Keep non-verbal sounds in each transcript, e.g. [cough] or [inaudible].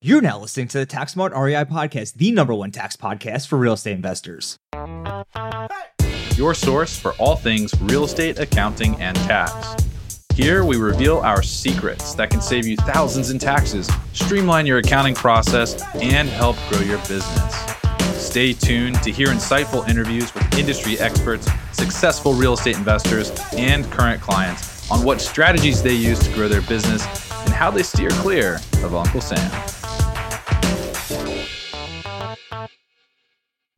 You're now listening to the Tax Smart REI podcast, the number one tax podcast for real estate investors. Your source for all things real estate, accounting, and tax. Here we reveal our secrets that can save you thousands in taxes, streamline your accounting process, and help grow your business. Stay tuned to hear insightful interviews with industry experts, successful real estate investors, and current clients on what strategies they use to grow their business and how they steer clear of Uncle Sam.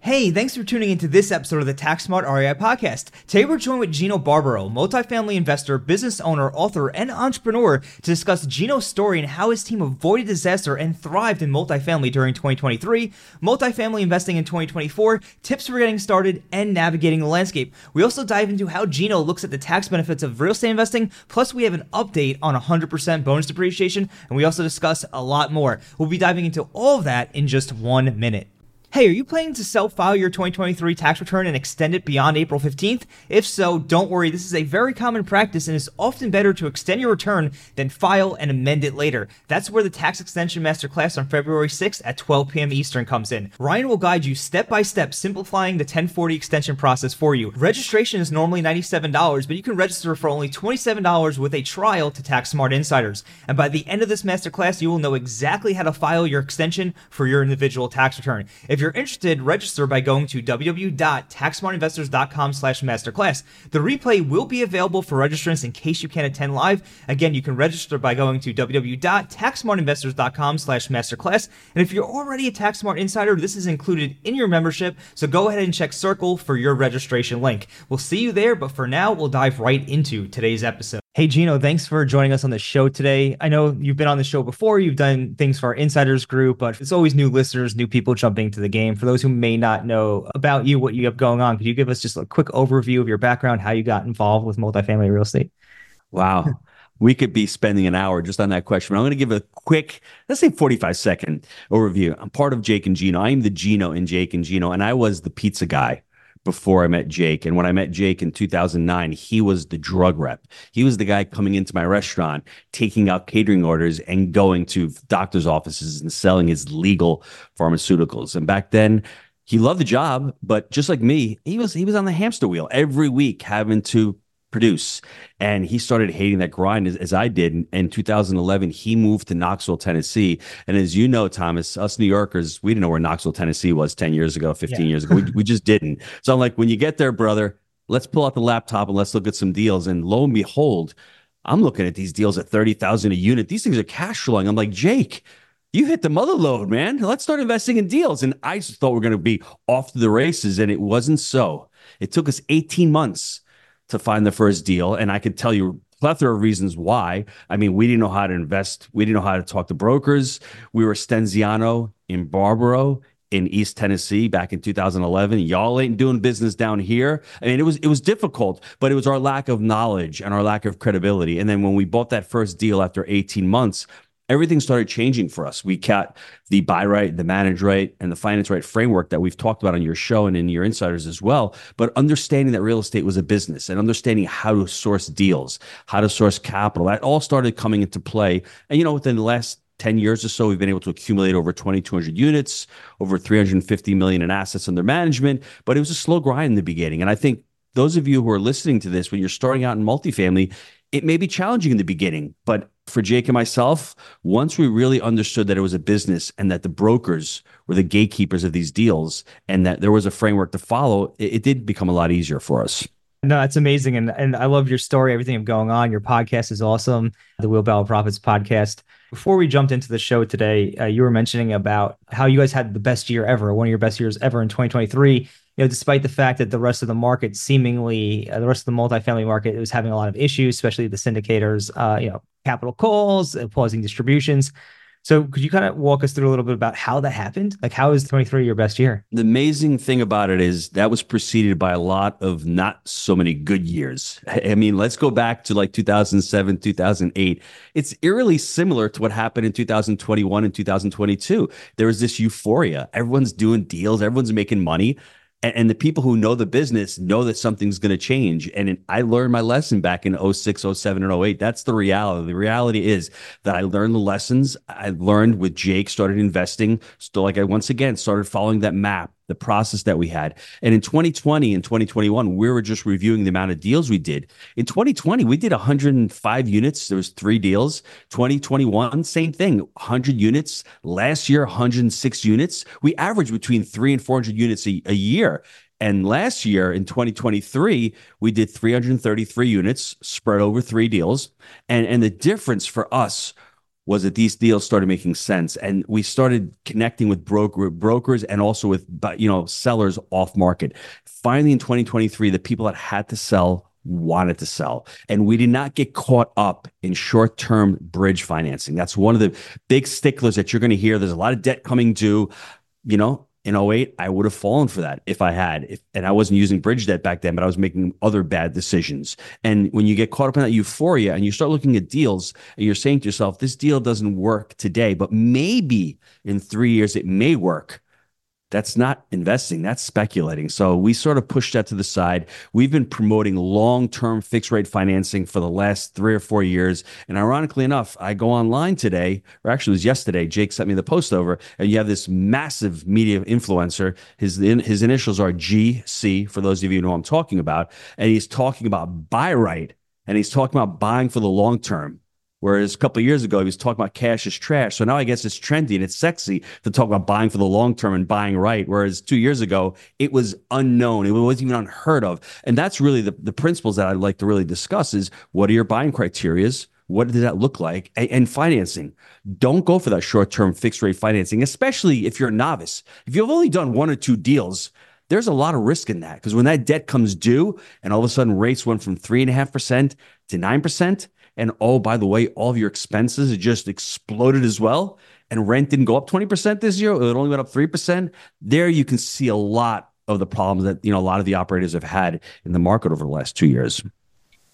Hey, thanks for tuning into this episode of the Tax Smart REI podcast. Today we're joined with Gino Barbaro, multifamily investor, business owner, author, and entrepreneur to discuss Gino's story and how his team avoided disaster and thrived in multifamily during 2023, multifamily investing in 2024, tips for getting started, and navigating the landscape. We also dive into how Gino looks at the tax benefits of real estate investing, plus we have an update on 100% bonus depreciation, and we also discuss a lot more. We'll be diving into all of that in just one minute. Hey, are you planning to self file your 2023 tax return and extend it beyond April 15th? If so, don't worry, this is a very common practice and it's often better to extend your return than file and amend it later. That's where the Tax Extension Masterclass on February 6th at 12 p.m. Eastern comes in. Ryan will guide you step by step, simplifying the 1040 extension process for you. Registration is normally $97, but you can register for only $27 with a trial to Tax Smart Insiders. And by the end of this masterclass, you will know exactly how to file your extension for your individual tax return. If if you're interested, register by going to www.taxsmartinvestors.com slash masterclass. The replay will be available for registrants in case you can't attend live. Again, you can register by going to www.taxsmartinvestors.com slash masterclass. And if you're already a TaxSmart Insider, this is included in your membership. So go ahead and check Circle for your registration link. We'll see you there, but for now, we'll dive right into today's episode. Hey, Gino, thanks for joining us on the show today. I know you've been on the show before, you've done things for our insiders group, but it's always new listeners, new people jumping to the game. For those who may not know about you, what you have going on, could you give us just a quick overview of your background, how you got involved with multifamily real estate? Wow. [laughs] we could be spending an hour just on that question. But I'm going to give a quick, let's say 45 second overview. I'm part of Jake and Gino. I am the Gino in Jake and Gino, and I was the pizza guy before I met Jake. And when I met Jake in 2009, he was the drug rep. He was the guy coming into my restaurant, taking out catering orders and going to doctor's offices and selling his legal pharmaceuticals. And back then, he loved the job, but just like me, he was he was on the hamster wheel every week having to produce. And he started hating that grind as, as I did. In, in, 2011, he moved to Knoxville, Tennessee. And as you know, Thomas, us New Yorkers, we didn't know where Knoxville, Tennessee was 10 years ago, 15 yeah. years ago. We, we just didn't. So I'm like, when you get there, brother, let's pull out the laptop and let's look at some deals. And lo and behold, I'm looking at these deals at 30,000 a unit. These things are cash flowing. I'm like, Jake, you hit the mother load, man. Let's start investing in deals. And I just thought we are going to be off to the races, and it wasn't so. It took us 18 months to find the first deal. And I could tell you plethora of reasons why. I mean, we didn't know how to invest. We didn't know how to talk to brokers. We were Stenziano in Barbaro in East Tennessee back in 2011. Y'all ain't doing business down here. I mean, it was it was difficult, but it was our lack of knowledge and our lack of credibility. And then when we bought that first deal after 18 months, everything started changing for us. We got the buy right, the manage right, and the finance right framework that we've talked about on your show and in your insiders as well. But understanding that real estate was a business and understanding how to source deals, how to source capital, that all started coming into play. And, you know, within the last 10 years or so, we've been able to accumulate over 2,200 units, over 350 million in assets under management. But it was a slow grind in the beginning. And I think those of you who are listening to this, when you're starting out in multifamily, it may be challenging in the beginning, but for Jake and myself, once we really understood that it was a business and that the brokers were the gatekeepers of these deals and that there was a framework to follow, it, it did become a lot easier for us. No, that's amazing. And and I love your story, everything going on. Your podcast is awesome, the Wheelbarrow Profits podcast. Before we jumped into the show today, uh, you were mentioning about how you guys had the best year ever, one of your best years ever in 2023 you know, despite the fact that the rest of the market seemingly, uh, the rest of the multifamily market was having a lot of issues, especially the syndicators, uh, you know, capital calls, uh, pausing distributions. So could you kind of walk us through a little bit about how that happened? Like how is 23 your best year? The amazing thing about it is that was preceded by a lot of not so many good years. I mean, let's go back to like 2007, 2008. It's eerily similar to what happened in 2021 and 2022. There was this euphoria. Everyone's doing deals, everyone's making money And, and the people who know the business know that something's going to change. And I learned my lesson back in 06, 07, and 08. That's the reality. The reality is that I learned the lessons. I learned with Jake, started investing. Still, like I once again started following that map the process that we had. And in 2020 and 2021, we were just reviewing the amount of deals we did. In 2020, we did 105 units. There was three deals. 2021, same thing, 100 units. Last year, 106 units. We averaged between three and 400 units a, a year. And last year in 2023, we did 333 units spread over three deals. And, and the difference for us was that these deals started making sense. And we started connecting with broker brokers and also with you know sellers off market. Finally in 2023 the people that had to sell wanted to sell. And we did not get caught up in short-term bridge financing. That's one of the big sticklers that you're going to hear. There's a lot of debt coming due. You know in 08, I would have fallen for that if I had. If, and I wasn't using bridge debt back then, but I was making other bad decisions. And when you get caught up in that euphoria and you start looking at deals and you're saying to yourself, this deal doesn't work today, but maybe in three years it may work that's not investing that's speculating. So we sort of pushed that to the side. We've been promoting long-term fixed rate financing for the last three or four years. And ironically enough i go online today or actually it was yesterday jake sent me the post over and you have this massive media influencer. His his initials are gc for those of you who know i'm talking about. And he's talking about buy right and he's talking about buying for the long term Whereas a couple years ago, he was talking about cash is trash. So now I guess it's trendy and it's sexy to talk about buying for the long term and buying right. Whereas two years ago, it was unknown. It wasn't even unheard of. And that's really the, the principles that I'd like to really discuss is what are your buying criterias? What does that look like? And, and financing. Don't go for that short term fixed rate financing, especially if you're a novice. If you've only done one or two deals, there's a lot of risk in that because when that debt comes due and all of a sudden rates went from 3.5% to 9%, and oh, by the way, all of your expenses just exploded as well, and rent didn't go up 20% this year, it only went up 3%, there you can see a lot of the problems that you know a lot of the operators have had in the market over the last two years.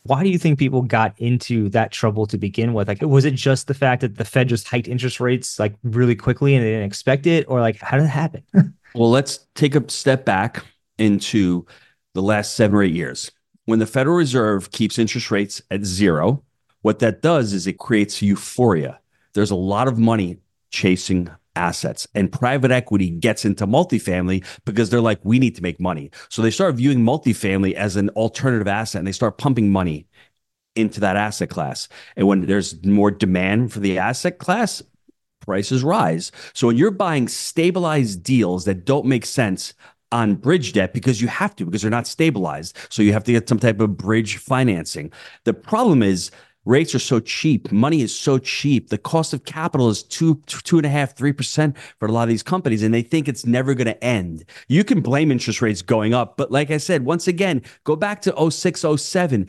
Why do you think people got into that trouble to begin with? Like, was it just the fact that the Fed just hiked interest rates like really quickly and they didn't expect it, or like how did it happen? [laughs] well, let's take a step back into the last seven or eight years. When the Federal Reserve keeps interest rates at zero, what that does is it creates euphoria. There's a lot of money chasing assets and private equity gets into multifamily because they're like we need to make money. So they start viewing multifamily as an alternative asset and they start pumping money into that asset class. And when there's more demand for the asset class prices rise. So when you're buying stabilized deals that don't make sense on bridge debt because you have to because they're not stabilized so you have to get some type of bridge financing. The problem is rates are so cheap. Money is so cheap. The cost of capital is two, two and a half, three percent for a lot of these companies, and they think it's never going to end. You can blame interest rates going up, but like I said, once again, go back to 06, 07.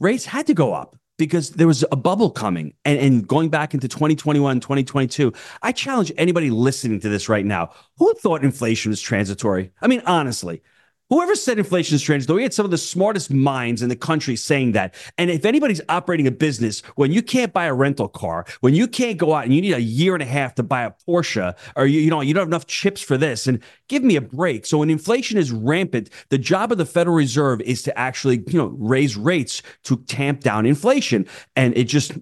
Rates had to go up because there was a bubble coming and, and going back into 2021 2022 i challenge anybody listening to this right now who thought inflation was transitory i mean honestly Whoever said inflation is strange, though, we had some of the smartest minds in the country saying that. And if anybody's operating a business when you can't buy a rental car, when you can't go out and you need a year and a half to buy a Porsche, or you, you know you don't have enough chips for this, and give me a break. So when inflation is rampant, the job of the Federal Reserve is to actually you know raise rates to tamp down inflation, and it just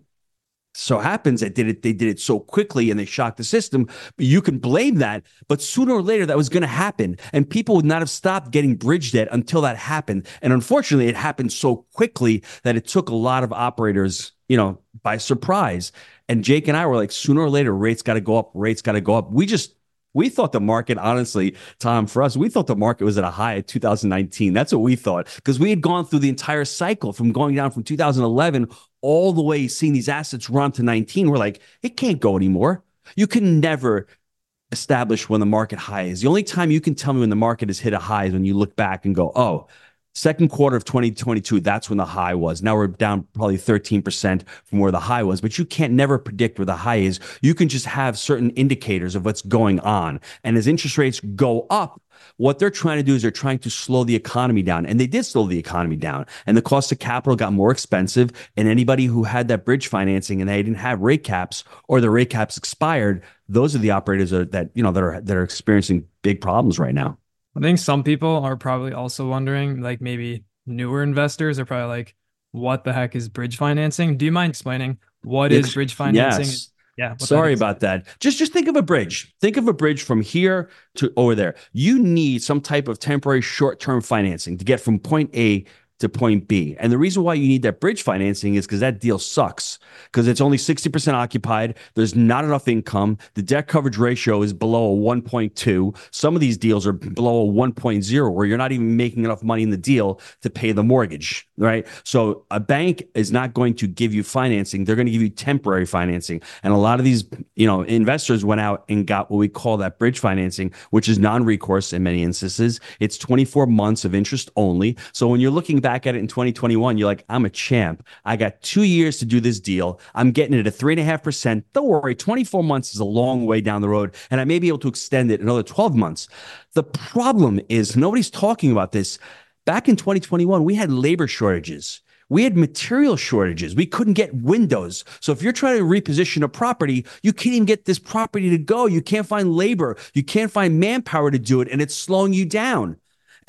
so happens that did it they did it so quickly and they shocked the system you can blame that but sooner or later that was going to happen. And people would not have stopped getting bridge debt until that happened. And unfortunately it happened so quickly that it took a lot of operators you know by surprise. And jake and i were like sooner or later rates got to go up rates got to go up. We just we thought the market, honestly, Tom, for us, we thought the market was at a high at 2019. That's what we thought because we had gone through the entire cycle from going down from 2011 all the way, seeing these assets run to 19. We're like, it can't go anymore. You can never establish when the market high is. The only time you can tell me when the market has hit a high is when you look back and go, oh, Second quarter of 2022, that's when the high was. Now we're down probably 13% from where the high was, but you can't never predict where the high is. You can just have certain indicators of what's going on. And as interest rates go up, what they're trying to do is they're trying to slow the economy down. And they did slow the economy down. And the cost of capital got more expensive. And anybody who had that bridge financing and they didn't have rate caps or the rate caps expired, those are the operators that, you know, that are that are experiencing big problems right now. I think some people are probably also wondering, like maybe newer investors are probably like, what the heck is bridge financing? Do you mind explaining what is bridge financing? Yes. Yeah. Sorry about that. Just just think of a bridge. Think of a bridge from here to over there. You need some type of temporary short-term financing to get from point A to point B. And the reason why you need that bridge financing is because that deal sucks because it's only 60% occupied. There's not enough income. The debt coverage ratio is below a 1.2. Some of these deals are below a 1.0 where you're not even making enough money in the deal to pay the mortgage, right? So a bank is not going to give you financing. They're going to give you temporary financing. And a lot of these, you know, investors went out and got what we call that bridge financing, which is non-recourse in many instances. It's 24 months of interest only. So when you're looking back back at it in 2021, you're like, I'm a champ. I got two years to do this deal. I'm getting it at three and a half percent. Don't worry, 24 months is a long way down the road, and I may be able to extend it another 12 months. The problem is nobody's talking about this. Back in 2021, we had labor shortages. We had material shortages. We couldn't get windows. So if you're trying to reposition a property, you can't even get this property to go. You can't find labor. You can't find manpower to do it, and it's slowing you down.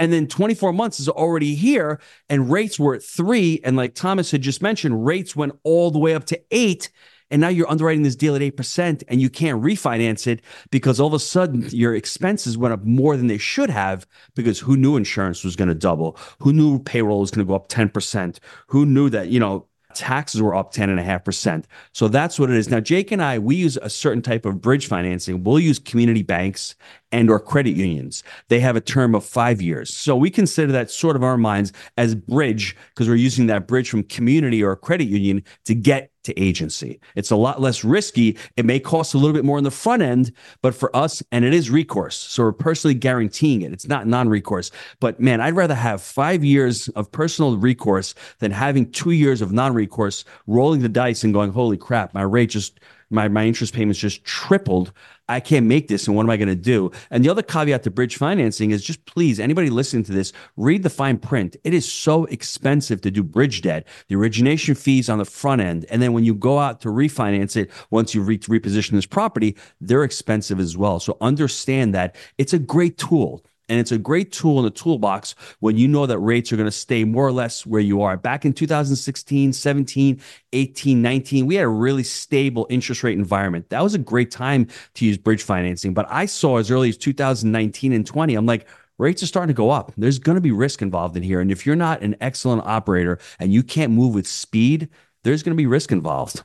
And then 24 months is already here, and rates were at three. And like Thomas had just mentioned, rates went all the way up to eight. And now you're underwriting this deal at 8% and you can't refinance it because all of a sudden your expenses went up more than they should have because who knew insurance was going to double? Who knew payroll was going to go up 10%? Who knew that, you know, taxes were up 10.5%. So that's what it is. Now, Jake and I, we use a certain type of bridge financing. We'll use community banks and or credit unions. They have a term of five years. So we consider that sort of our minds as bridge because we're using that bridge from community or credit union to get to agency. It's a lot less risky. It may cost a little bit more in the front end, but for us, and it is recourse. So we're personally guaranteeing it. It's not non recourse. But man, I'd rather have five years of personal recourse than having two years of non recourse, rolling the dice and going, holy crap, my rate just my, my interest payments just tripled. I can't make this. And what am I going to do? And the other caveat to bridge financing is just please, anybody listening to this, read the fine print. It is so expensive to do bridge debt. The origination fees on the front end. And then when you go out to refinance it, once you re- reposition this property, they're expensive as well. So understand that it's a great tool. And it's a great tool in the toolbox when you know that rates are going to stay more or less where you are. Back in 2016, 17, 18, 19, we had a really stable interest rate environment. That was a great time to use bridge financing. But I saw as early as 2019 and 20, I'm like, rates are starting to go up. There's going to be risk involved in here. And if you're not an excellent operator and you can't move with speed, there's going to be risk involved.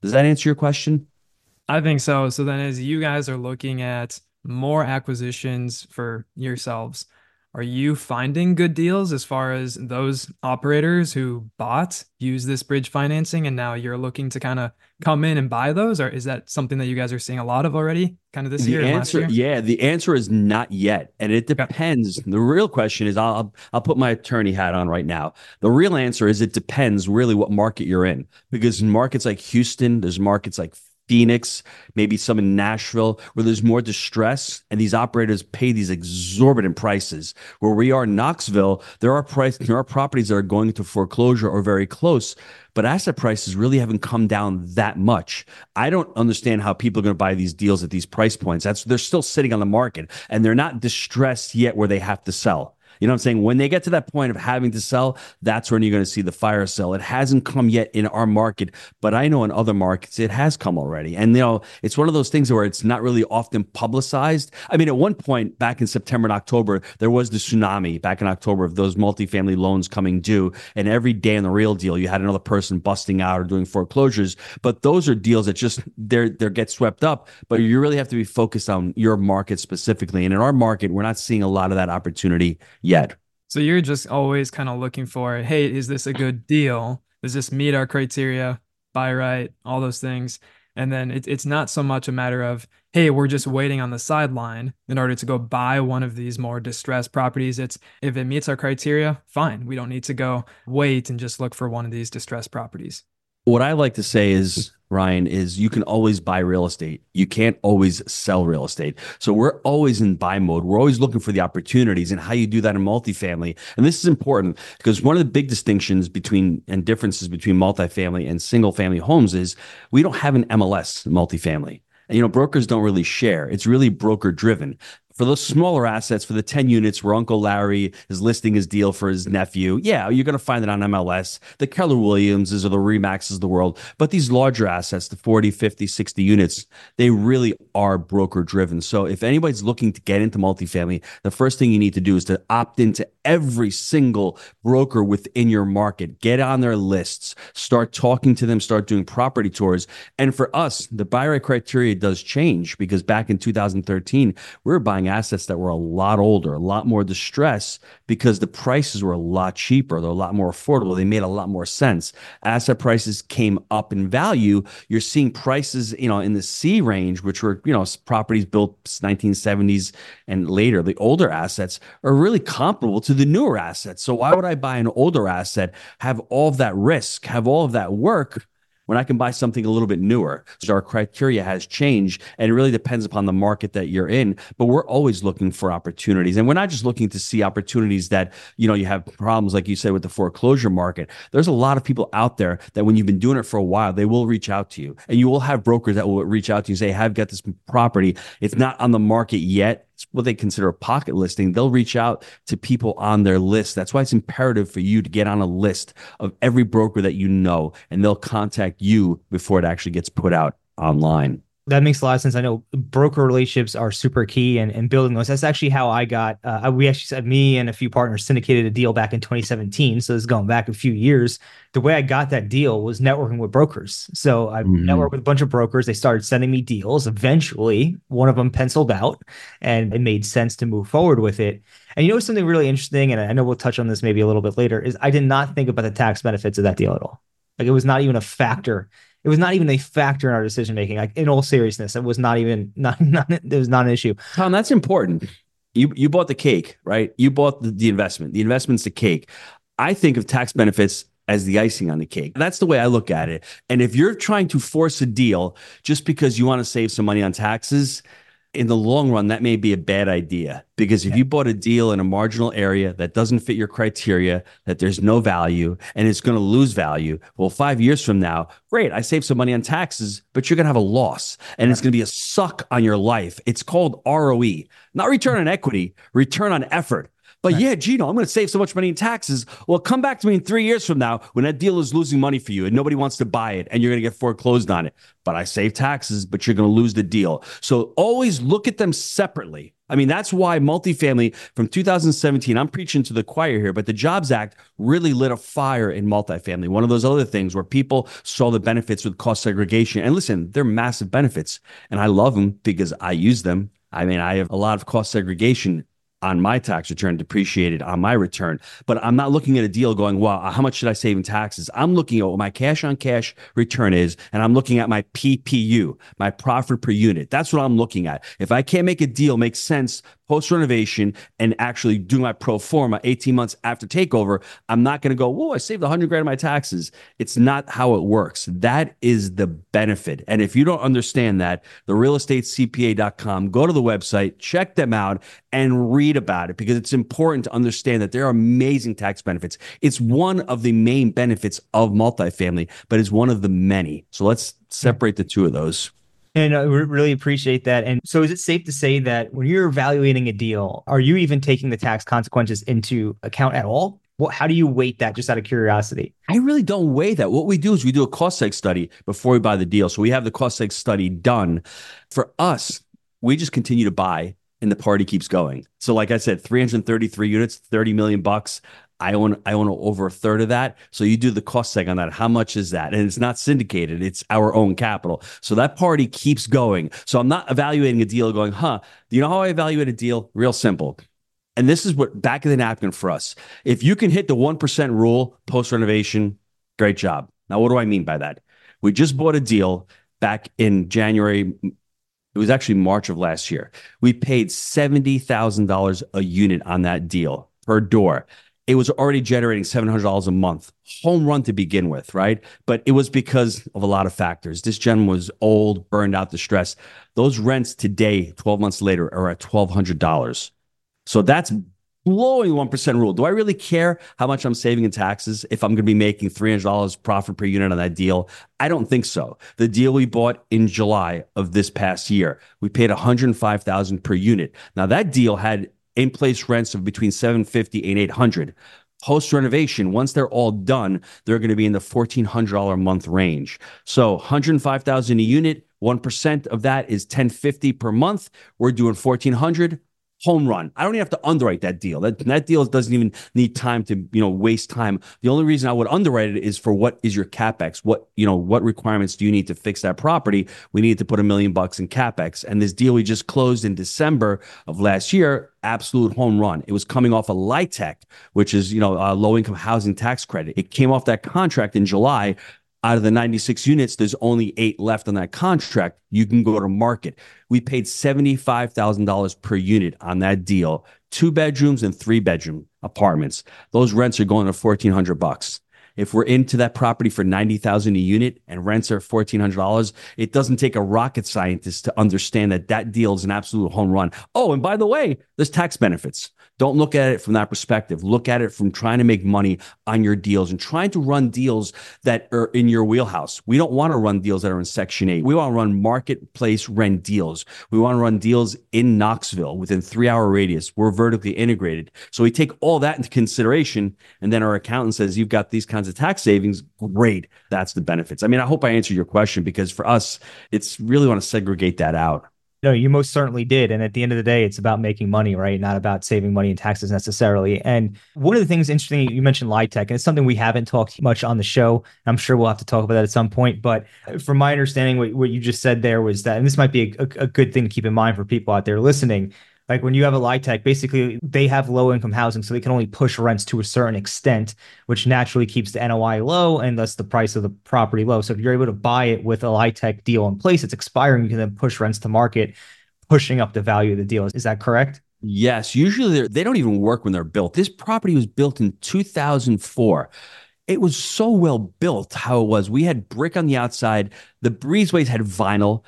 Does that answer your question? I think so. So then, as you guys are looking at more acquisitions for yourselves, are you finding good deals as far as those operators who bought use this bridge financing and now you're looking to kind of come in and buy those? Or is that something that you guys are seeing a lot of already kind of this the year answer year? yeah the answer is not yet. And it depends. Okay. the real question is I'll I'll put my attorney hat on right now. The real answer is it depends really what market you're in. Because in markets like Houston there's markets like Phoenix, maybe some in Nashville, where there's more distress, and these operators pay these exorbitant prices. Where we are in Knoxville, there are price, there are properties that are going into foreclosure or very close, but asset prices really haven't come down that much. I don't understand how people are going to buy these deals at these price points. That's they're still sitting on the market, and they're not distressed yet where they have to sell. You know what I'm saying? When they get to that point of having to sell, that's when you're going to see the fire sell. It hasn't come yet in our market, but I know in other markets it has come already. And, you know, it's one of those things where it's not really often publicized. I mean, at one point back in September and October, there was the tsunami back in October of those multifamily loans coming due. And every day in the real deal, you had another person busting out or doing foreclosures. But those are deals that just they're they get swept up. But you really have to be focused on your market specifically. And in our market, we're not seeing a lot of that opportunity yet yet. So you're just always kind of looking for, hey, is this a good deal? Does this meet our criteria? Buy right, all those things. And then it, it's not so much a matter of, hey, we're just waiting on the sideline in order to go buy one of these more distressed properties. It's if it meets our criteria, fine. We don't need to go wait and just look for one of these distressed properties. What I like to say is Ryan, is you can always buy real estate. You can't always sell real estate. So we're always in buy mode. We're always looking for the opportunities and how you do that in multifamily. And this is important because one of the big distinctions between and differences between multifamily and single family homes is we don't have an MLS multifamily. And, you know, brokers don't really share. It's really broker driven For those smaller assets, for the 10 units where Uncle Larry is listing his deal for his nephew, yeah, you're going to find it on MLS, the Keller Williamses or the Remaxes of the world. But these larger assets, the 40, 50, 60 units, they really are broker driven. So if anybody's looking to get into multifamily, the first thing you need to do is to opt into every single broker within your market. Get on their lists, start talking to them, start doing property tours. And for us, the buy right criteria does change because back in 2013, we were buying assets that were a lot older, a lot more distressed because the prices were a lot cheaper. They're a lot more affordable. They made a lot more sense. Asset prices came up in value. You're seeing prices, you know, in the C range, which were, you know, properties built 1970s and later. The older assets are really comparable to the newer assets. So why would I buy an older asset, have all of that risk, have all of that work when I can buy something a little bit newer. So our criteria has changed and it really depends upon the market that you're in. But we're always looking for opportunities. And we're not just looking to see opportunities that, you know, you have problems, like you said, with the foreclosure market. There's a lot of people out there that when you've been doing it for a while, they will reach out to you. And you will have brokers that will reach out to you and say, I've got this property. It's not on the market yet what they consider a pocket listing. They'll reach out to people on their list. That's why it's imperative for you to get on a list of every broker that you know, and they'll contact you before it actually gets put out online. That makes a lot of sense. I know broker relationships are super key and, and building those. That's actually how I got, uh, we actually said me and a few partners syndicated a deal back in 2017. So this is going back a few years. The way I got that deal was networking with brokers. So I mm-hmm. networked with a bunch of brokers. They started sending me deals. Eventually, one of them penciled out and it made sense to move forward with it. And you know something really interesting, and I know we'll touch on this maybe a little bit later, is I did not think about the tax benefits of that deal at all. Like it was not even a factor it was not even a factor in our decision making. Like in all seriousness, it was not even [laughs] not not it was not an issue. Tom, that's important. You you bought the cake, right? You bought the, the investment. The investment's the cake. I think of tax benefits as the icing on the cake. That's the way I look at it. And if you're trying to force a deal just because you want to save some money on taxes, in the long run, that may be a bad idea because if you bought a deal in a marginal area that doesn't fit your criteria, that there's no value and it's going to lose value, well, five years from now, great, I saved some money on taxes, but you're going to have a loss and it's going to be a suck on your life. It's called ROE, not return on equity, return on effort. But right. yeah, Gino, I'm going to save so much money in taxes. Well, come back to me in three years from now when that deal is losing money for you and nobody wants to buy it and you're going to get foreclosed on it. But I save taxes, but you're going to lose the deal. So always look at them separately. I mean, that's why multifamily from 2017, I'm preaching to the choir here, but the Jobs Act really lit a fire in multifamily. One of those other things where people saw the benefits with cost segregation. And listen, they're massive benefits. And I love them because I use them. I mean, I have a lot of cost segregation on my tax return, depreciated on my return. But I'm not looking at a deal going, wow, how much should I save in taxes? I'm looking at what my cash on cash return is, and I'm looking at my PPU, my profit per unit. That's what I'm looking at. If I can't make a deal make sense post renovation and actually do my pro forma 18 months after takeover, I'm not going to go, whoa, I saved 100 grand of my taxes. It's not how it works. That is the benefit. And if you don't understand that, the realestatecpa.com, go to the website, check them out, and read about it because it's important to understand that there are amazing tax benefits. It's one of the main benefits of multifamily, but it's one of the many. So let's separate the two of those. And I really appreciate that. And so, is it safe to say that when you're evaluating a deal, are you even taking the tax consequences into account at all? Well, how do you weight that just out of curiosity? I really don't weigh that. What we do is we do a cost seg study before we buy the deal. So we have the cost seg study done. For us, we just continue to buy and the party keeps going. So like I said, 333 units, 30 million bucks. I own I own over a third of that. So you do the cost seg on that. How much is that? And it's not syndicated; it's our own capital. So that party keeps going. So I'm not evaluating a deal going, huh? Do you know how I evaluate a deal? Real simple. And this is what back of the napkin for us. If you can hit the one percent rule post renovation, great job. Now, what do I mean by that? We just bought a deal back in January. It was actually March of last year. We paid $70,000 a unit on that deal per door it was already generating $700 a month. Home run to begin with, right? But it was because of a lot of factors. This gentleman was old, burned out, distressed. Those rents today, 12 months later, are at $1,200. So that's blowing 1% rule. Do I really care how much I'm saving in taxes if I'm going to be making $300 profit per unit on that deal? I don't think so. The deal we bought in July of this past year, we paid 105,000 per unit. Now that deal had in place rents of between 750 and 800 post renovation, once they're all done, they're going to be in the $1,400 a month range. So 105,000 a unit, 1% of that is 1050 per month. We're doing 1400 home run. I don't even have to underwrite that deal. That that deal doesn't even need time to you know waste time. The only reason I would underwrite it is for what is your capex? What you know what requirements do you need to fix that property? We need to put a million bucks in capex. And this deal we just closed in December of last year, absolute home run. It was coming off a LIHTC, which is you know a low income housing tax credit. It came off that contract in July out of the 96 units, there's only eight left on that contract. You can go to market. We paid $75,000 per unit on that deal, two bedrooms and three bedroom apartments. Those rents are going to 1400 bucks. If we're into that property for 90,000 a unit and rents are $1,400, it doesn't take a rocket scientist to understand that that deal is an absolute home run. Oh, and by the way, there's tax benefits. Don't look at it from that perspective. Look at it from trying to make money on your deals and trying to run deals that are in your wheelhouse. We don't want to run deals that are in Section 8. We want to run marketplace rent deals. We want to run deals in Knoxville within three hour radius. We're vertically integrated. So we take all that into consideration. And then our accountant says, You've got these kinds of tax savings. Great. That's the benefits. I mean, I hope I answered your question because for us, it's really want to segregate that out. No, you most certainly did. And at the end of the day, it's about making money, right? Not about saving money in taxes necessarily. And one of the things interesting, you mentioned LIHTC, and it's something we haven't talked much on the show. I'm sure we'll have to talk about that at some point. But from my understanding, what, what you just said there was that, and this might be a, a good thing to keep in mind for people out there listening, like when you have a LIHTC, basically they have low income housing, so they can only push rents to a certain extent, which naturally keeps the NOI low and thus the price of the property low. So if you're able to buy it with a LIHTC deal in place, it's expiring, you can then push rents to market, pushing up the value of the deal. Is that correct? Yes. Usually they don't even work when they're built. This property was built in 2004 it was so well built how it was. We had brick on the outside. The breezeways had vinyl.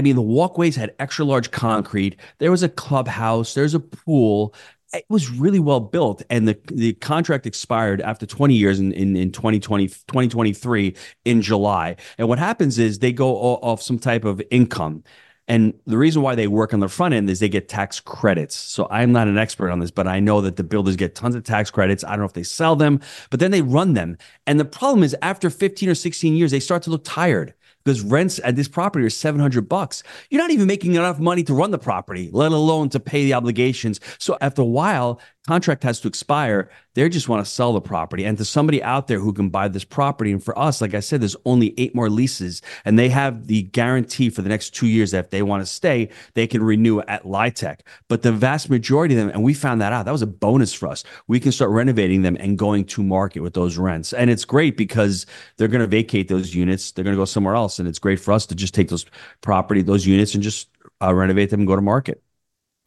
I mean, the walkways had extra large concrete. There was a clubhouse. There's a pool. It was really well built. And the, the contract expired after 20 years in, in, in 2020, 2023 in July. And what happens is they go off some type of income. And the reason why they work on the front end is they get tax credits. So I'm not an expert on this, but I know that the builders get tons of tax credits. I don't know if they sell them, but then they run them. And the problem is after 15 or 16 years, they start to look tired because rents at this property are 700 bucks. You're not even making enough money to run the property, let alone to pay the obligations. So after a while, contract has to expire. They just want to sell the property. And to somebody out there who can buy this property, and for us, like I said, there's only eight more leases, and they have the guarantee for the next two years that if they want to stay, they can renew at LIHTC. But the vast majority of them, and we found that out, that was a bonus for us. We can start renovating them and going to market with those rents. And it's great because they're going to vacate those units, they're going to go somewhere else. And it's great for us to just take those property, those units, and just uh, renovate them and go to market.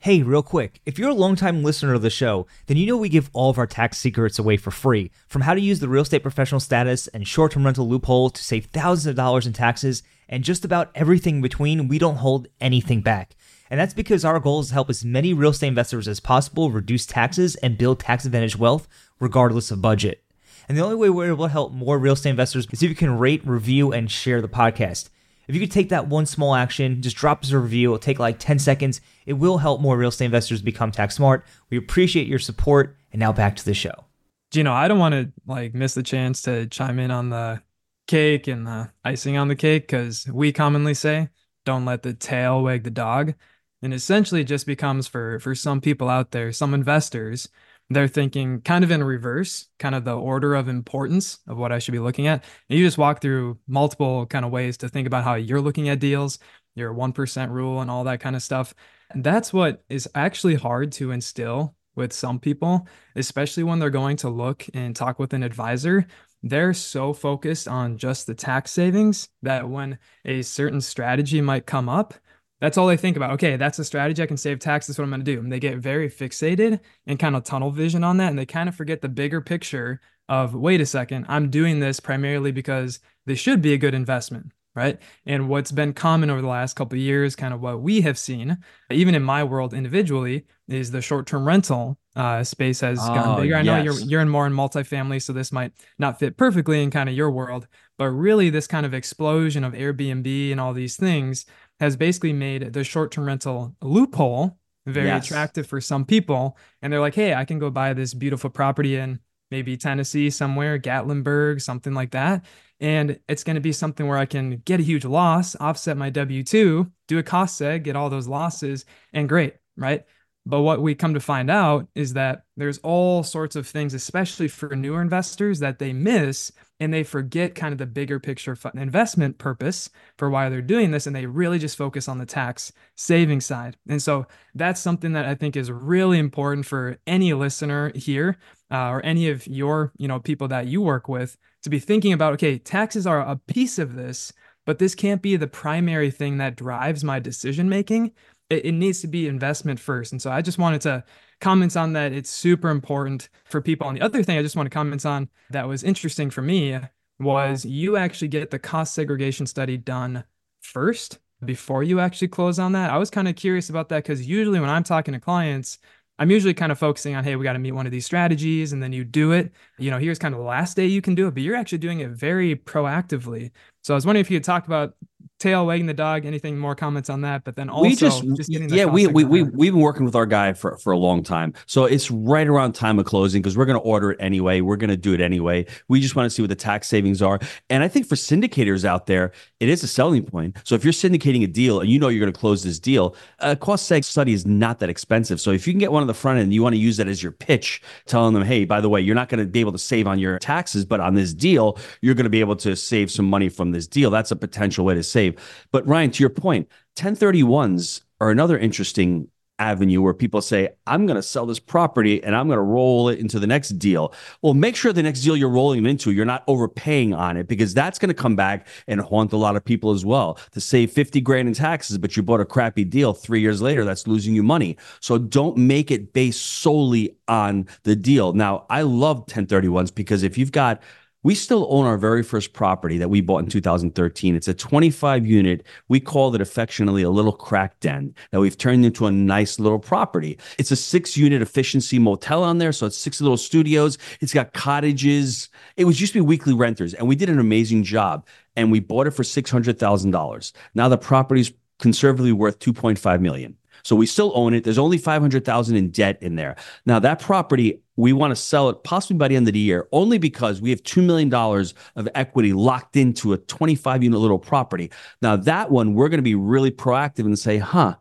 Hey, real quick, if you're a longtime listener of the show, then you know we give all of our tax secrets away for free. From how to use the real estate professional status and short term rental loophole to save thousands of dollars in taxes, and just about everything in between, we don't hold anything back. And that's because our goal is to help as many real estate investors as possible reduce taxes and build tax advantage wealth, regardless of budget. And the only way we're able to help more real estate investors is if you can rate, review, and share the podcast. If you could take that one small action, just drop us a review. It'll take like 10 seconds. It will help more real estate investors become tax smart. We appreciate your support. And now back to the show. Gino, I don't want to like miss the chance to chime in on the cake and the icing on the cake because we commonly say, don't let the tail wag the dog. And essentially just becomes for for some people out there, some investors, they're thinking kind of in reverse, kind of the order of importance of what I should be looking at. And you just walk through multiple kind of ways to think about how you're looking at deals, your 1% rule, and all that kind of stuff. And that's what is actually hard to instill with some people, especially when they're going to look and talk with an advisor. They're so focused on just the tax savings that when a certain strategy might come up, that's all they think about. Okay, that's a strategy. I can save tax. That's what I'm going to do. And they get very fixated and kind of tunnel vision on that. And they kind of forget the bigger picture of wait a second, I'm doing this primarily because this should be a good investment. right? And what's been common over the last couple of years, kind of what we have seen, even in my world individually, is the short-term rental uh, space has oh, gotten bigger. I know you're you're in more in multifamily, so this might not fit perfectly in kind of your world, but really this kind of explosion of Airbnb and all these things has basically made the short-term rental loophole very yes. attractive for some people. And they're like, hey, I can go buy this beautiful property in maybe Tennessee somewhere, Gatlinburg, something like that. And it's going to be something where I can get a huge loss, offset my W 2, do a cost seg, get all those losses, and great, right? But what we come to find out is that there's all sorts of things, especially for newer investors, that they miss and they forget kind of the bigger picture investment purpose for why they're doing this. And they really just focus on the tax saving side. And so that's something that I think is really important for any listener here uh, or any of your, you know, people that you work with to be thinking about, okay, taxes are a piece of this, but this can't be the primary thing that drives my decision making it, it needs to be investment first. And so I just wanted to comment on that. It's super important for people. And the other thing I just want to comment on that was interesting for me was you actually get the cost segregation study done first before you actually close on that. I was kind of curious about that because usually when I'm talking to clients, I'm usually kind of focusing on, hey, we got to meet one of these strategies, and then you do it. You know, here's kind of the last day you can do it, but you're actually doing it very proactively. So I was wondering if you could talk about tail wagging the dog. Anything more comments on that? But then also we just, just yeah, we we we we've been working with our guy for for a long time, so it's right around time of closing because we're going to order it anyway. We're going to do it anyway. We just want to see what the tax savings are, and I think for syndicators out there, it is a selling point. So if you're syndicating a deal and you know you're going to close this deal, a cost seg study is not that expensive. So if you can get one on the front end, you want to use that as your pitch, telling them, hey, by the way, you're not going to be able to save on your taxes, but on this deal, you're going to be able to save some money from this deal. That's a potential way to save. But Ryan, to your point, 1031s are another interesting avenue where people say, I'm going to sell this property and I'm going to roll it into the next deal. Well, make sure the next deal you're rolling it into, you're not overpaying on it because that's going to come back and haunt a lot of people as well. To save 50 grand in taxes, but you bought a crappy deal three years later, that's losing you money. So don't make it based solely on the deal. Now, I love 1031s because if you've got we still own our very first property that we bought in 2013. It's a 25 unit. We called it affectionately a little crack den that we've turned into a nice little property. It's a six unit efficiency motel on there. So it's six little studios. It's got cottages. It was used to be weekly renters and we did an amazing job and we bought it for $600,000. Now the property's conservatively worth 2.5 million. So we still own it. There's only 500,000 in debt in there. Now that property, we want to sell it possibly by the end of the year only because we have $2 million of equity locked into a 25 unit little property. Now that one, we're going to be really proactive and say, huh,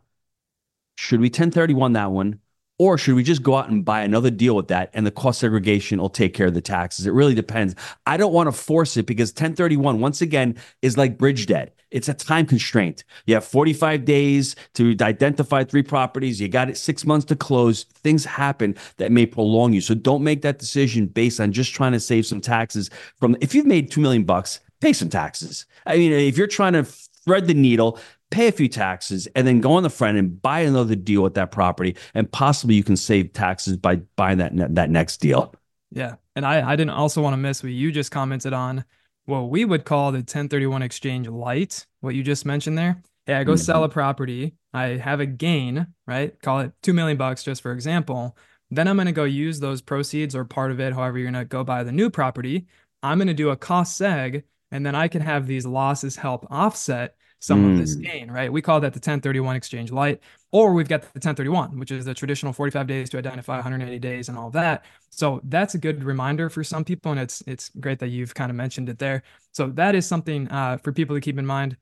should we 1031 that one? Or should we just go out and buy another deal with that and the cost segregation will take care of the taxes? It really depends. I don't want to force it because 1031, once again, is like bridge debt. It's a time constraint. You have 45 days to identify three properties. You got it six months to close. Things happen that may prolong you. So don't make that decision based on just trying to save some taxes from if you've made two million bucks, pay some taxes. I mean, if you're trying to thread the needle, pay a few taxes, and then go on the front and buy another deal with that property, and possibly you can save taxes by buying that that next deal. Yeah, and I I didn't also want to miss what you just commented on. What we would call the 1031 exchange light, what you just mentioned there. Yeah, I go mm-hmm. sell a property, I have a gain, right? Call it two million bucks just for example. Then I'm going to go use those proceeds or part of it, however you're going to go buy the new property. I'm going to do a cost seg, and then I can have these losses help offset some mm. of this mm. gain, right? We call that the 1031 exchange light, or we've got the 1031, which is the traditional 45 days to identify 180 days and all that. So that's a good reminder for some people, and it's it's great that you've kind of mentioned it there. So that is something uh, for people to keep in mind.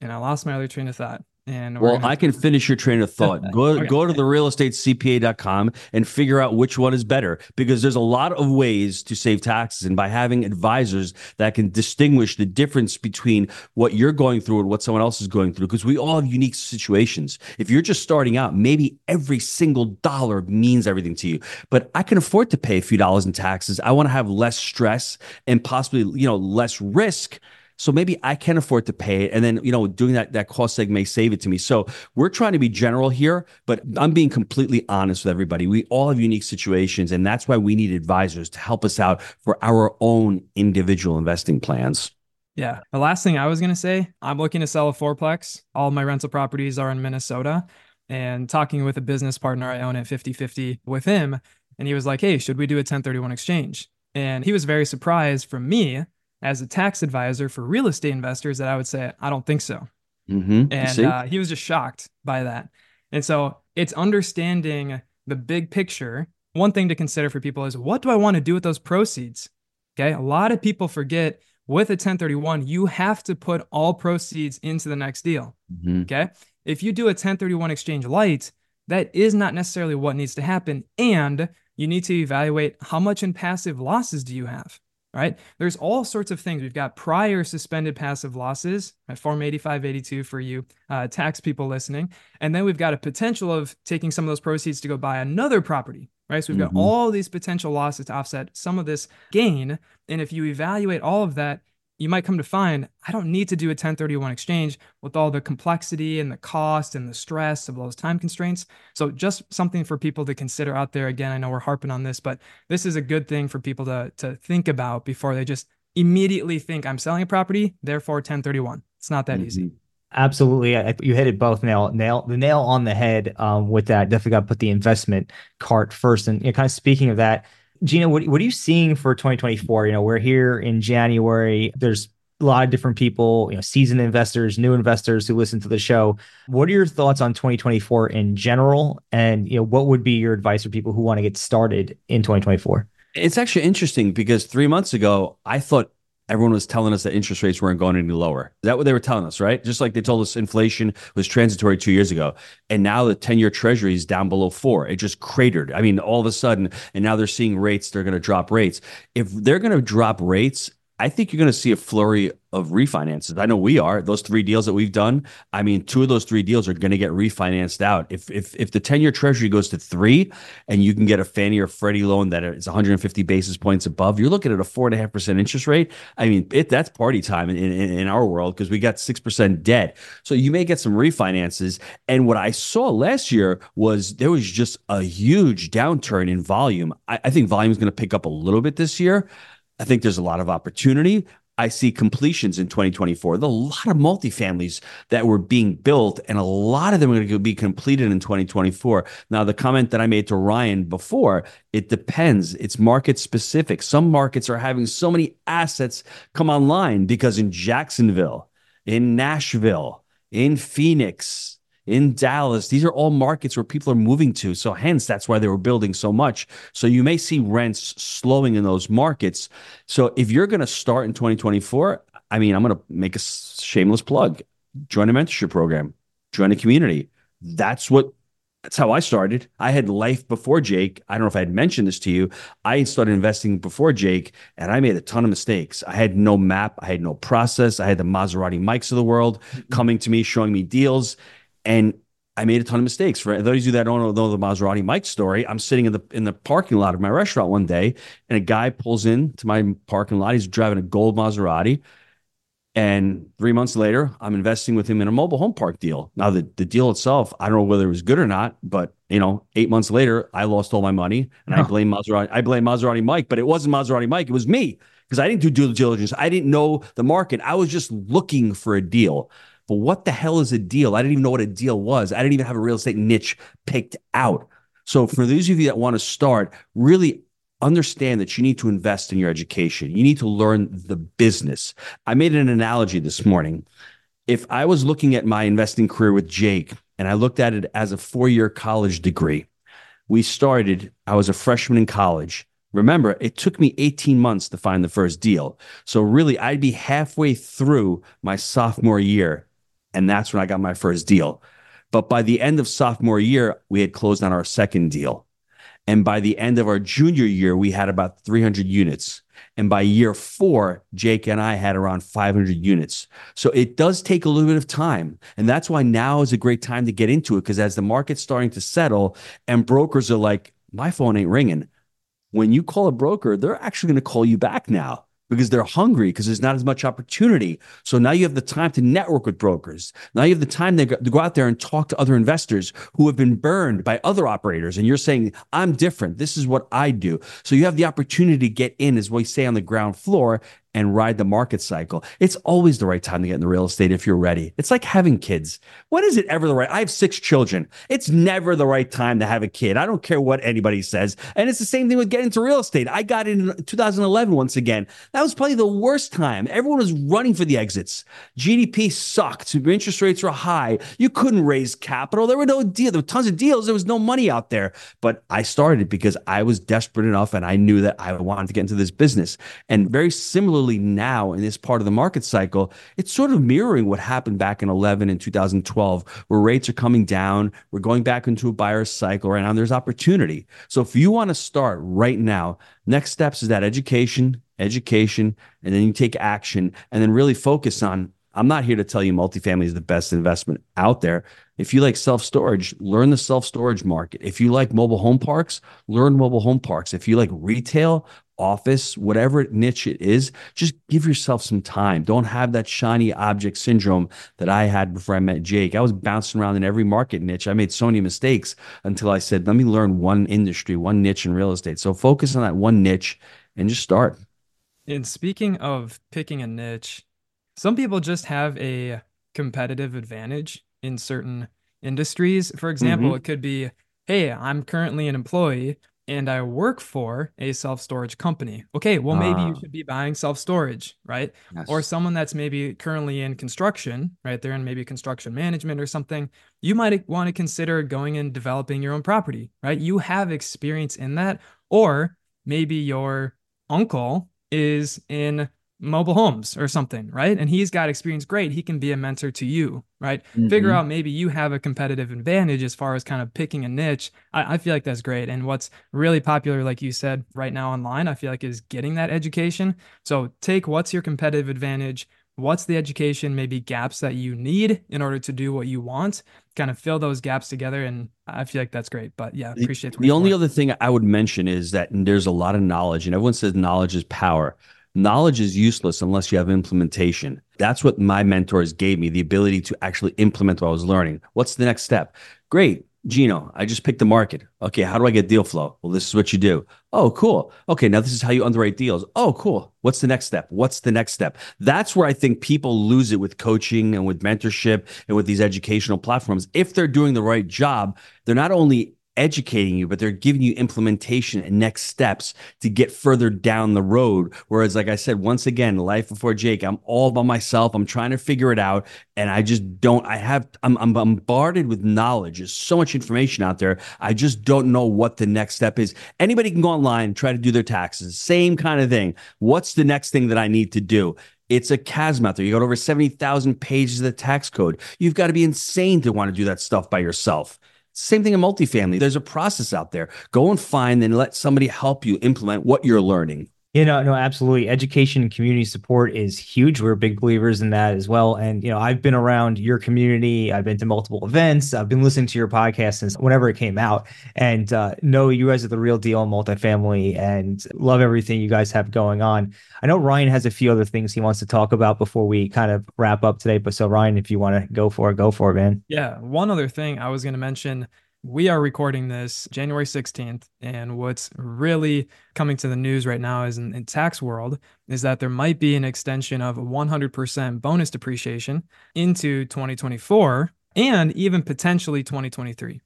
And I lost my other train of thought. And well, I can finish your train of thought. [laughs] Go okay. go to the realestatecpa.com and figure out which one is better because there's a lot of ways to save taxes, and by having advisors that can distinguish the difference between what you're going through and what someone else is going through, because we all have unique situations. If you're just starting out, maybe every single dollar means everything to you, but I can afford to pay a few dollars in taxes. I want to have less stress and possibly you know less risk so maybe I can afford to pay it. And then, you know, doing that, that cost seg may save it to me. So we're trying to be general here, but I'm being completely honest with everybody. We all have unique situations. And that's why we need advisors to help us out for our own individual investing plans. Yeah. The last thing I was going to say, I'm looking to sell a fourplex. All my rental properties are in Minnesota. And talking with a business partner I own at 50 50 with him, and he was like, Hey, should we do a 1031 exchange? And he was very surprised from me as a tax advisor for real estate investors that I would say, I don't think so. Mm-hmm. And uh, he was just shocked by that. And so it's understanding the big picture. One thing to consider for people is what do I want to do with those proceeds? Okay. A lot of people forget with a 1031, you have to put all proceeds into the next deal. Mm-hmm. Okay. If you do a 1031 exchange light, that is not necessarily what needs to happen. And you need to evaluate how much in passive losses do you have? Right. There's all sorts of things. We've got prior suspended passive losses at Form 8582 for you uh, tax people listening. And then we've got a potential of taking some of those proceeds to go buy another property right? So we've got Mm-hmm. all these potential losses to offset some of this gain. And if you evaluate all of that, you might come to find I don't need to do a 1031 exchange with all the complexity and the cost and the stress of those time constraints. So just something for people to consider out there. Again, I know we're harping on this, but this is a good thing for people to to think about before they just immediately think I'm selling a property, therefore 1031. It's not that easy. Mhm. Absolutely, I, you hit it both nail nail the nail on the head um, with that. Definitely got to put the investment cart first. And you know, kind of speaking of that, Gino, what what are you seeing for 2024? You know, we're here in January. There's a lot of different people, you know, seasoned investors, new investors who listen to the show. What are your thoughts on 2024 in general? And you know, what would be your advice for people who want to get started in 2024? It's actually interesting because three months ago, I thought everyone was telling us that interest rates weren't going any lower. Is that what they were telling us, right? Just like they told us inflation was transitory two years ago. And now the 10 year treasury is down below four. It just cratered. I mean, all of a sudden, and now they're seeing rates, they're going to drop rates. If they're going to drop rates, I think you're going to see a flurry of refinances. I know we are. Those three deals that we've done, I mean, two of those three deals are going to get refinanced out. If if if the 10-year treasury goes to 3 and you can get a Fannie or Freddie loan that is 150 basis points above, you're looking at a 4.5% interest rate. I mean, it that's party time in in, in our world because we got 6% debt. So you may get some refinances and what I saw last year was there was just a huge downturn in volume. I, I think volume is going to pick up a little bit this year. I think there's a lot of opportunity. I see completions in 2024. There's a lot of multifamilies that were being built, and a lot of them are going to be completed in 2024. Now, the comment that I made to Ryan before, it depends. It's market specific. Some markets are having so many assets come online because in Jacksonville, in Nashville, in Phoenix, in Dallas. These are all markets where people are moving to. So, hence, that's why they were building so much. So, you may see rents slowing in those markets. So, if you're going to start in 2024, I mean, I'm going to make a shameless plug join a mentorship program, join a community. That's what. That's how I started. I had life before Jake. I don't know if I had mentioned this to you. I started investing before Jake and I made a ton of mistakes. I had no map. I had no process. I had the Maserati Mikes of the world mm-hmm. coming to me, showing me deals and I made a ton of mistakes. For those of you that don't know the Maserati Mike story, I'm sitting in the in the parking lot of my restaurant one day, and a guy pulls in to my parking lot. He's driving a gold Maserati, and three months later, I'm investing with him in a mobile home park deal. Now, the, the deal itself, I don't know whether it was good or not, but you know, eight months later, I lost all my money, and I blame Maserati. I blame Maserati Mike, but it wasn't Maserati Mike. It was me because I didn't do due diligence. I didn't know the market. I was just looking for a deal. But what the hell is a deal? I didn't even know what a deal was. I didn't even have a real estate niche picked out. So for those of you that want to start, really understand that you need to invest in your education. You need to learn the business. I made an analogy this morning. If I was looking at my investing career with Jake and I looked at it as a four year college degree, we started, I was a freshman in college. Remember, it took me 18 months to find the first deal. So, really, I'd be halfway through my sophomore year. And that's when I got my first deal. But by the end of sophomore year, we had closed on our second deal. And by the end of our junior year, we had about 300 units. And by year four, Jake and I had around 500 units. So it does take a little bit of time. And that's why now is a great time to get into it. Because as the market's starting to settle and brokers are like, my phone ain't ringing. When you call a broker, they're actually going to call you back now because they're hungry because there's not as much opportunity. So now you have the time to network with brokers. Now you have the time to go, out there and talk to other investors who have been burned by other operators. And you're saying, I'm different. This is what I do. So you have the opportunity to get in, as we say on the ground floor, and ride the market cycle. It's always the right time to get into real estate if you're ready. It's like having kids. When is it ever the right? I have six children. It's never the right time to have a kid. I don't care what anybody says. And it's the same thing with getting into real estate. I got in 2011 once again. That was probably the worst time. Everyone was running for the exits. GDP sucked. Interest rates were high. You couldn't raise capital. There were no deals. There were tons of deals. There was no money out there. But I started because I was desperate enough and I knew that I wanted to get into this business. And very similarly now in this part of the market cycle, it's sort of mirroring what happened back in 11 and 2012, where rates are coming down. We're going back into a buyer's cycle right now. there's opportunity. So if you want to start right now, next steps is that education, education, and then you take action and then really focus on I'm not here to tell you multifamily is the best investment out there. If you like self storage, learn the self storage market. If you like mobile home parks, learn mobile home parks. If you like retail, office, whatever niche it is, just give yourself some time. Don't have that shiny object syndrome that I had before I met Jake. I was bouncing around in every market niche. I made so many mistakes until I said, let me learn one industry, one niche in real estate. So focus on that one niche and just start. And speaking of picking a niche, some people just have a competitive advantage in certain industries. For example, mm-hmm. it could be, hey, I'm currently an employee and I work for a self storage company. Okay, well, maybe you ah. should be buying self storage, right? Yes. Or someone that's maybe currently in construction, right? They're in maybe construction management or something. You might want to consider going and developing your own property, right? You have experience in that. Or maybe your uncle is in mobile homes or something, right? And he's got experience. Great. He can be a mentor to you, right? Mm-hmm. Figure out maybe you have a competitive advantage as far as kind of picking a niche. I, I, feel like that's great. And what's really popular, like you said, right now online, I feel like is getting that education. So take what's your competitive advantage. What's the education, maybe gaps that you need in order to do what you want? Kind of fill those gaps together. And I feel like that's great. But yeah, appreciate the, the only other thing I would mention is that there's a lot of knowledge, and everyone says knowledge is power knowledge is useless unless you have implementation. That's what my mentors gave me the ability to actually implement what I was learning. What's the next step? Great. Gino, I just picked the market. Okay, how do I get deal flow? Well, this is what you do. Oh, cool. Okay, now this is how you underwrite deals. Oh, cool. What's the next step? What's the next step? That's where I think people lose it with coaching and with mentorship and with these educational platforms. If they're doing the right job, they're not only educating you, but they're giving you implementation and next steps to get further down the road. Whereas, like I said, once again, life before Jake, I'm all by myself. I'm trying to figure it out. And I just don't, I have, I'm, I'm bombarded with knowledge. There's so much information out there. I just don't know what the next step is. Anybody can go online and try to do their taxes. Same kind of thing. What's the next thing that I need to do? It's a chasm out there. You got over 70,000 pages of the tax code. You've got to be insane to want to do that stuff by yourself. Same thing in multifamily. There's a process out there. Go and find and let somebody help you implement what you're learning. You know, no, absolutely. Education and community support is huge. We're big believers in that as well. And, you know, I've been around your community. I've been to multiple events. I've been listening to your podcast since whenever it came out and uh, know you guys are the real deal in multifamily and love everything you guys have going on. I know Ryan has a few other things he wants to talk about before we kind of wrap up today. But so, Ryan, if you want to go for it, go for it, man. Yeah. One other thing I was going to mention we are recording this January 16th, and what's really coming to the news right now is in, in, tax world is that there might be an extension of 100% bonus depreciation into 2024 and even potentially 2023.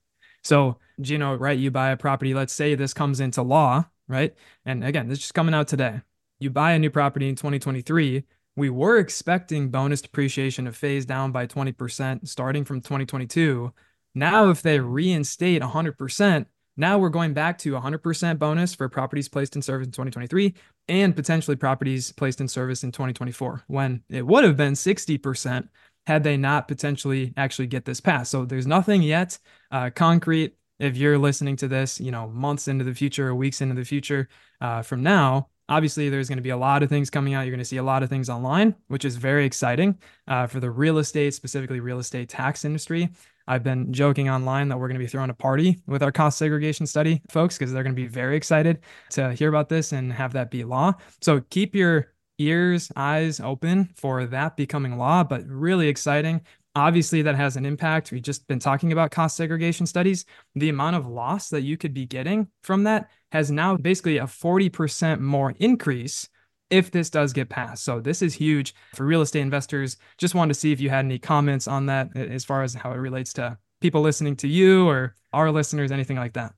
So, Gino, right, you buy a property, let's say this comes into law, right? And again, this is just coming out today. You buy a new property in 2023. We were expecting bonus depreciation to phase down by 20% starting from 2022 now, if they reinstate 100%, now we're going back to 100% bonus for properties placed in service in 2023 and potentially properties placed in service in 2024 when it would have been 60% had they not potentially actually get this passed. So there's nothing yet uh, concrete. If you're listening to this, you know, months into the future or weeks into the future uh, from now, obviously there's going to be a lot of things coming out. You're going to see a lot of things online, which is very exciting uh, for the real estate, specifically real estate tax industry. I've been joking online that we're going to be throwing a party with our cost segregation study folks because they're going to be very excited to hear about this and have that be law. So keep your ears, eyes open for that becoming law, but really exciting. Obviously, that has an impact. We've just been talking about cost segregation studies. The amount of loss that you could be getting from that has now basically a 40% more increase if this does get passed. So this is huge for real estate investors. Just wanted to see if you had any comments on that as far as how it relates to people listening to you or our listeners, anything like that.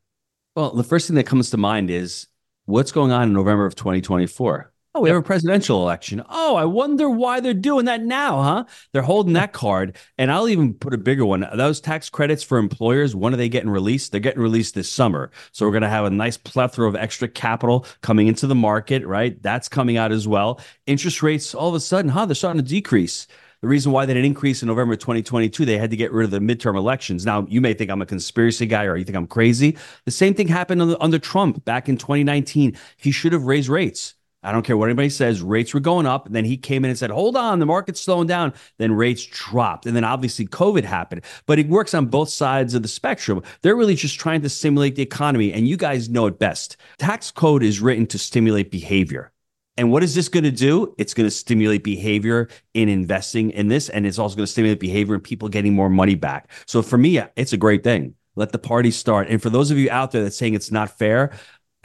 Well, the first thing that comes to mind is what's going on in November of 2024? Oh, we have a presidential election. Oh, I wonder why they're doing that now, huh? They're holding that card. And I'll even put a bigger one. Those tax credits for employers, when are they getting released? They're getting released this summer. So we're going to have a nice plethora of extra capital coming into the market, right? That's coming out as well. Interest rates, all of a sudden, huh? They're starting to decrease. The reason why they didn't increase in November 2022, they had to get rid of the midterm elections. Now, you may think I'm a conspiracy guy or you think I'm crazy. The same thing happened under, under Trump back in 2019. He should have raised rates. I don't care what anybody says. Rates were going up. And then he came in and said, hold on, the market's slowing down. Then rates dropped. And then obviously COVID happened. But it works on both sides of the spectrum. They're really just trying to stimulate the economy. And you guys know it best. Tax code is written to stimulate behavior. And what is this going to do? It's going to stimulate behavior in investing in this. And it's also going to stimulate behavior in people getting more money back. So for me, it's a great thing. Let the party start. And for those of you out there that's saying it's not fair,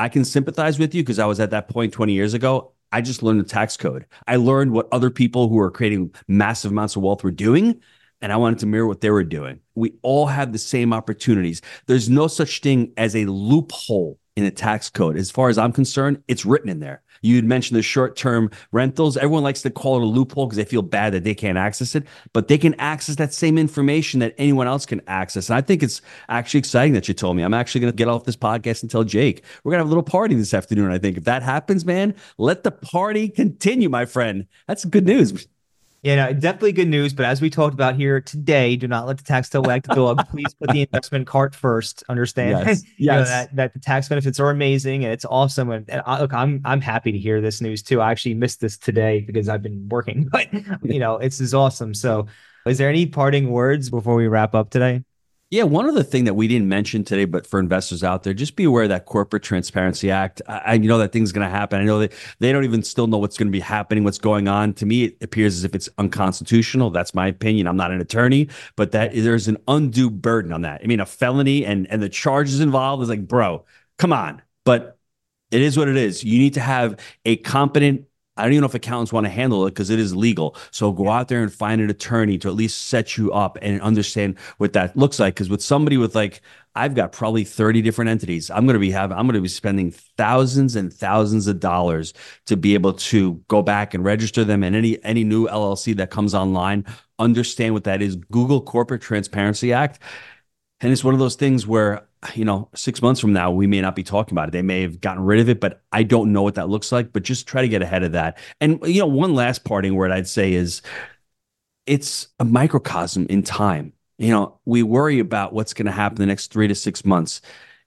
I can sympathize with you because I was at that point 20 years ago. I just learned the tax code. I learned what other people who were creating massive amounts of wealth were doing, and I wanted to mirror what they were doing. We all have the same opportunities. There's no such thing as a loophole in the tax code. As far as I'm concerned, it's written in there. You had mentioned the short term rentals. Everyone likes to call it a loophole because they feel bad that they can't access it, but they can access that same information that anyone else can access. And I think it's actually exciting that you told me. I'm actually going to get off this podcast and tell Jake we're going to have a little party this afternoon. I think if that happens, man, let the party continue, my friend. That's good news. Yeah, no, definitely good news. But as we talked about here today, do not let the tax tail wag the dog. [laughs] Please put the investment cart first. Understand? Yes. [laughs] you know, yes. that, that the tax benefits are amazing and it's awesome. And, and I, look, I'm I'm happy to hear this news too. I actually missed this today because I've been working, [laughs] but you know, it's is awesome. So, is there any parting words before we wrap up today? Yeah, one other thing that we didn't mention today, but for investors out there, just be aware that Corporate Transparency Act. I, I know that thing's going to happen. I know that they don't even still know what's going to be happening, what's going on. To me, it appears as if it's unconstitutional. That's my opinion. I'm not an attorney, but that there's an undue burden on that. I mean, a felony and and the charges involved is like, bro, come on. But it is what it is. You need to have a competent I don't even know if accountants want to handle it because it is legal. So go out there and find an attorney to at least set you up and understand what that looks like. Because with somebody with like, I've got probably 30 different entities. I'm going to be having, I'm going to be spending thousands and thousands of dollars to be able to go back and register them and any, any new LLC that comes online, understand what that is. Google Corporate Transparency Act. And it's one of those things where you know, six months from now, we may not be talking about it. They may have gotten rid of it, but I don't know what that looks like. But just try to get ahead of that. And, you know, one last parting word I'd say is it's a microcosm in time. You know, we worry about what's going to happen the next three to six months.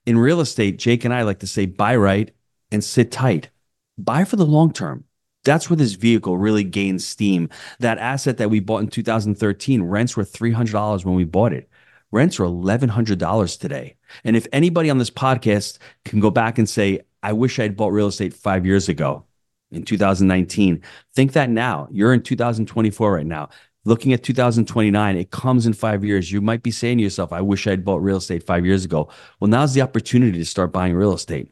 In real estate, Jake and I like to say buy right and sit tight. Buy for the long term. That's where this vehicle really gains steam. That asset that we bought in 2013, rents were $300 when we bought it. Rents are $1,100 today. And if anybody on this podcast can go back and say, I wish I'd bought real estate five years ago in 2019, think that now. You're in 2024 right now. Looking at 2029, it comes in five years. You might be saying to yourself, I wish I'd bought real estate five years ago. Well, now's the opportunity to start buying real estate.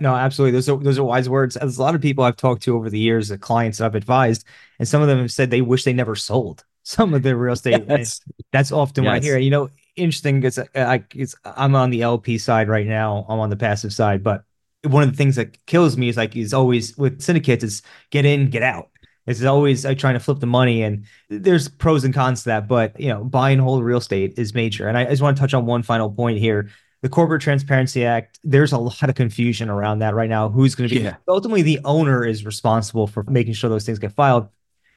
No, absolutely. Those are those are wise words. There's a lot of people I've talked to over the years, the clients that I've advised, and some of them have said they wish they never sold [laughs] some of their real estate. Yes. That's often yes. what I hear. You know, interesting because I, I'm on the LP side right now. I'm on the passive side, but one of the things that kills me is like is always with syndicates is get in, get out. It's always like trying to flip the money, and there's pros and cons to that. But you know, buy and hold real estate is major. And I just want to touch on one final point here. The Corporate Transparency Act, there's a lot of confusion around that right now. Who's going to be yeah. ultimately the owner is responsible for making sure those things get filed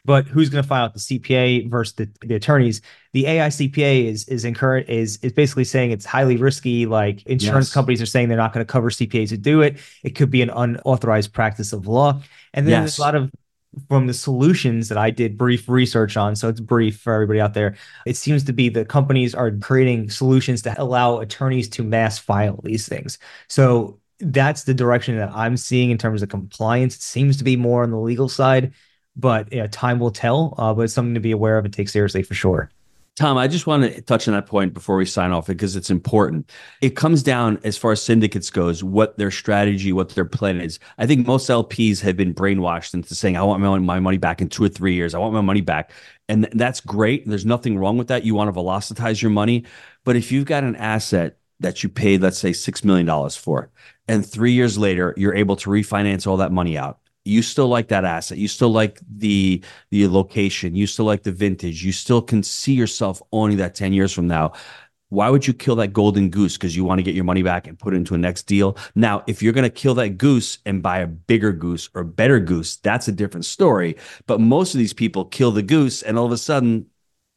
but who's going to file out the CPA versus the, the attorneys? The AICPA is is encourage is is basically saying it's highly risky. Like insurance yes. companies are saying they're not going to cover CPAs to do it. It could be an unauthorized practice of law. And then yes. there's a lot of from the solutions that I did brief research on. So it's brief for everybody out there. It seems to be the companies are creating solutions to allow attorneys to mass file these things. So that's the direction that I'm seeing in terms of compliance. It seems to be more on the legal side but yeah, time will tell. Uh, but it's something to be aware of and take seriously for sure. Tom, I just want to touch on that point before we sign off because it's important. It comes down as far as syndicates goes, what their strategy, what their plan is. I think most LPs have been brainwashed into saying, "I want my money back in two or three years. I want my money back," and that's great. There's nothing wrong with that. You want to velocitize your money, but if you've got an asset that you paid, let's say, six million dollars for, and three years later you're able to refinance all that money out you still like that asset. You still like the the location. You still like the vintage. You still can see yourself owning that 10 years from now. Why would you kill that golden goose? Because you want to get your money back and put it into a next deal. Now if you're going to kill that goose and buy a bigger goose or better goose that's a different story. But most of these people kill the goose and all of a sudden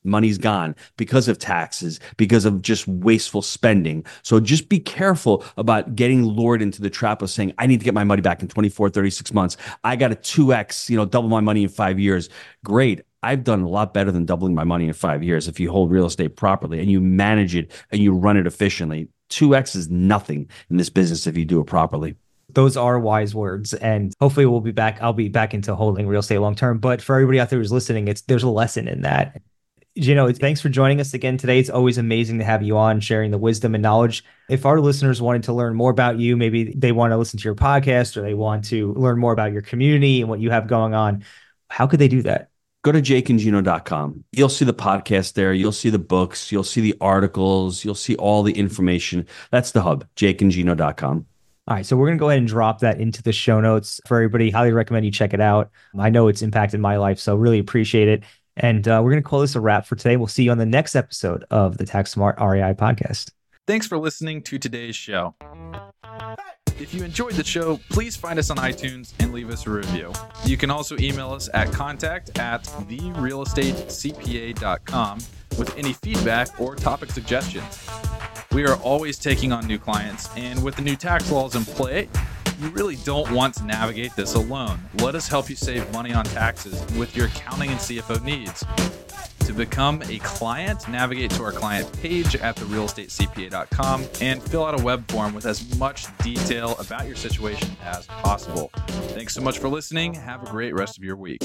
money's gone because of taxes, because of just wasteful spending. So just be careful about getting lured into the trap of saying, I need to get my money back in 24, 36 months. I got a 2x, you know, double my money in five years. Great. I've done a lot better than doubling my money in five years if you hold real estate properly and you manage it and you run it efficiently. 2x is nothing in this business if you do it properly those are wise words and hopefully we'll be back i'll be back into holding real estate long term but for everybody out there who's listening it's there's a lesson in that Gino, thanks for joining us again today. It's always amazing to have you on sharing the wisdom and knowledge. If our listeners wanted to learn more about you, maybe they want to listen to your podcast or they want to learn more about your community and what you have going on, how could they do that? Go to jakeandgino.com. You'll see the podcast there. You'll see the books. You'll see the articles. You'll see all the information. That's the hub, jakeandgino.com. All right, so we're going to go ahead and drop that into the show notes for everybody. Highly recommend you check it out. I know it's impacted my life, so really appreciate it. And uh, we're going to call this a wrap for today. We'll see you on the next episode of the Tax Smart REI podcast. Thanks for listening to today's show. If you enjoyed the show, please find us on iTunes and leave us a review. You can also email us at contact at therealestatecpa.com with any feedback or topic suggestions. We are always taking on new clients, and with the new tax laws in play, you really don't want to navigate this alone. Let us help you save money on taxes with your accounting and CFO needs. To become a client, navigate to our client page at therealestatecpa.com and fill out a web form with as much detail about your situation as possible. Thanks so much for listening. Have a great rest of your week.